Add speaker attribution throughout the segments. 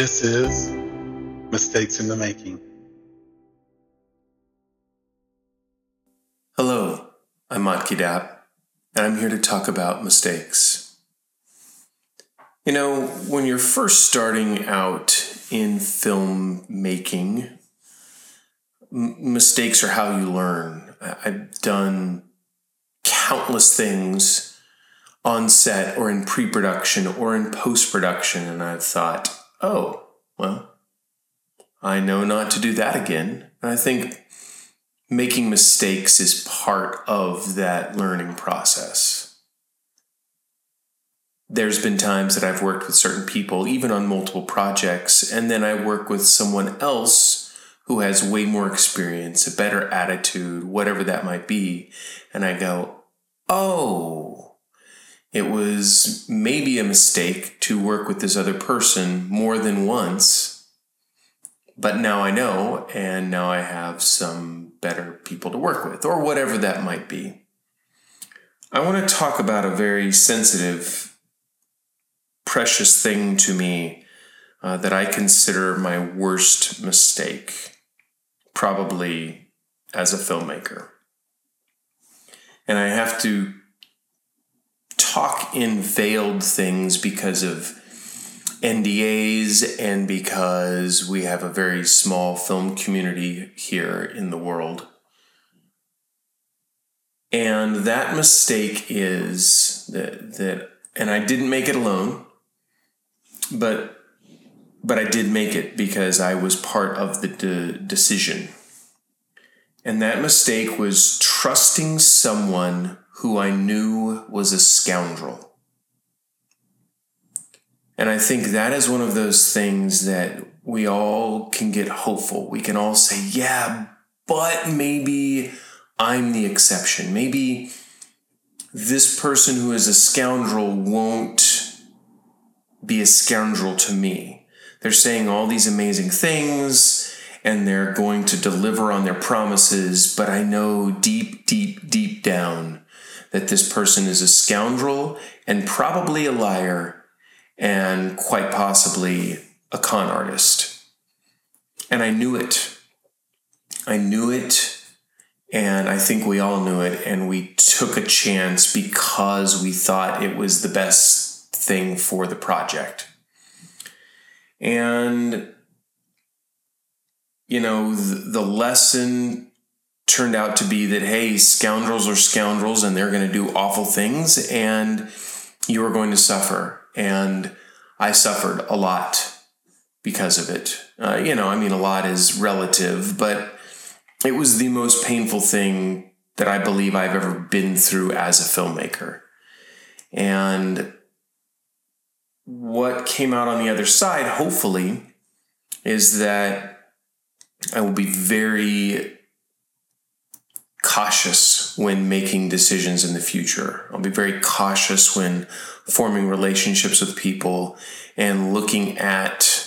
Speaker 1: This is Mistakes in the Making.
Speaker 2: Hello, I'm Matki Dap, and I'm here to talk about mistakes. You know, when you're first starting out in filmmaking, m- mistakes are how you learn. I- I've done countless things on set or in pre production or in post production, and I've thought, oh, well, I know not to do that again. And I think making mistakes is part of that learning process. There's been times that I've worked with certain people, even on multiple projects, and then I work with someone else who has way more experience, a better attitude, whatever that might be. And I go, oh, it was maybe a mistake to work with this other person more than once, but now I know, and now I have some better people to work with, or whatever that might be. I want to talk about a very sensitive, precious thing to me uh, that I consider my worst mistake, probably as a filmmaker. And I have to in veiled things because of NDAs and because we have a very small film community here in the world. And that mistake is that, that and I didn't make it alone, but but I did make it because I was part of the de- decision. And that mistake was trusting someone who I knew was a scoundrel. And I think that is one of those things that we all can get hopeful. We can all say, yeah, but maybe I'm the exception. Maybe this person who is a scoundrel won't be a scoundrel to me. They're saying all these amazing things and they're going to deliver on their promises, but I know deep, deep, deep down that this person is a scoundrel and probably a liar and quite possibly a con artist. And I knew it. I knew it, and I think we all knew it, and we took a chance because we thought it was the best thing for the project. And, you know, the, the lesson turned out to be that, hey, scoundrels are scoundrels and they're going to do awful things, and you are going to suffer. And I suffered a lot because of it. Uh, you know, I mean, a lot is relative, but it was the most painful thing that I believe I've ever been through as a filmmaker. And what came out on the other side, hopefully, is that I will be very cautious when making decisions in the future. I'll be very cautious when forming relationships with people and looking at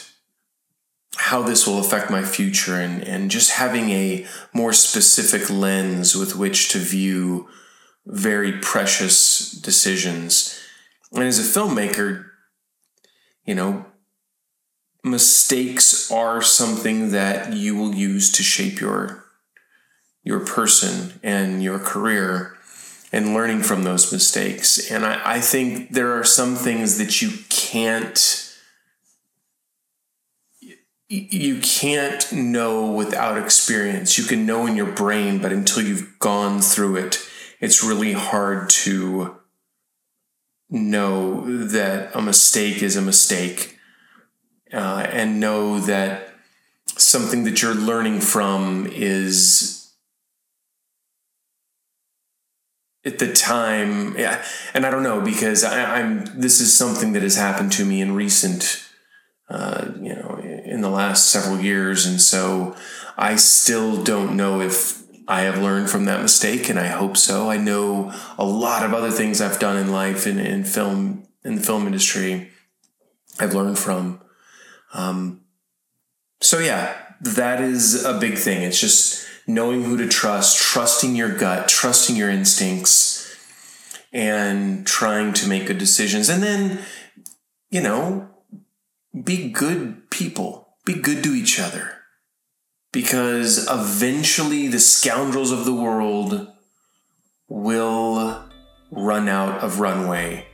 Speaker 2: how this will affect my future and, and just having a more specific lens with which to view very precious decisions. And as a filmmaker, you know, mistakes are something that you will use to shape your your person and your career and learning from those mistakes. And I, I think there are some things that you can't you can't know without experience. You can know in your brain, but until you've gone through it, it's really hard to know that a mistake is a mistake uh, and know that something that you're learning from is at the time yeah and i don't know because I, am this is something that has happened to me in recent uh, you know in the last several years and so i still don't know if i have learned from that mistake and i hope so. I know a lot of other things i've done in life and in film in the film industry i've learned from. Um, so yeah that is a big thing. It's just knowing who to trust, trusting your gut, trusting your instincts, and trying to make good decisions. And then, you know, be good people. Be good to each other. Because eventually the scoundrels of the world will run out of runway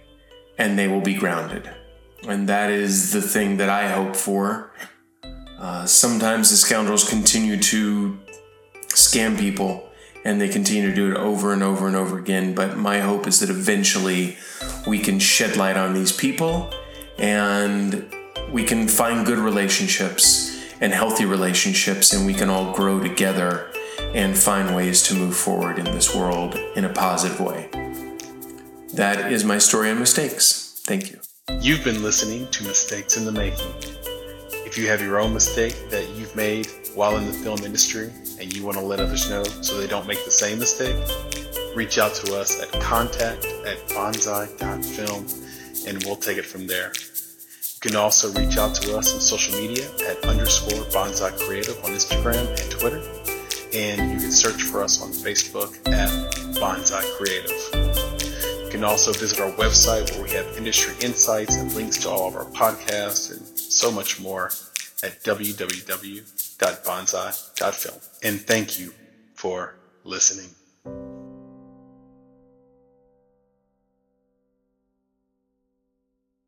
Speaker 2: and they will be grounded. And that is the thing that I hope for. Uh, sometimes the scoundrels continue to scam people and they continue to do it over and over and over again. But my hope is that eventually we can shed light on these people and we can find good relationships and healthy relationships and we can all grow together and find ways to move forward in this world in a positive way. That is my story on mistakes. Thank you.
Speaker 1: You've been listening to Mistakes in the Making. If you have your own mistake that you've made while in the film industry and you want to let others know so they don't make the same mistake, reach out to us at contact at bonsai.film and we'll take it from there. You can also reach out to us on social media at underscore bonsai creative on Instagram and Twitter. And you can search for us on Facebook at bonsai creative. You can also visit our website where we have industry insights and links to all of our podcasts and so much more at www.bonsai.film. And thank you for listening.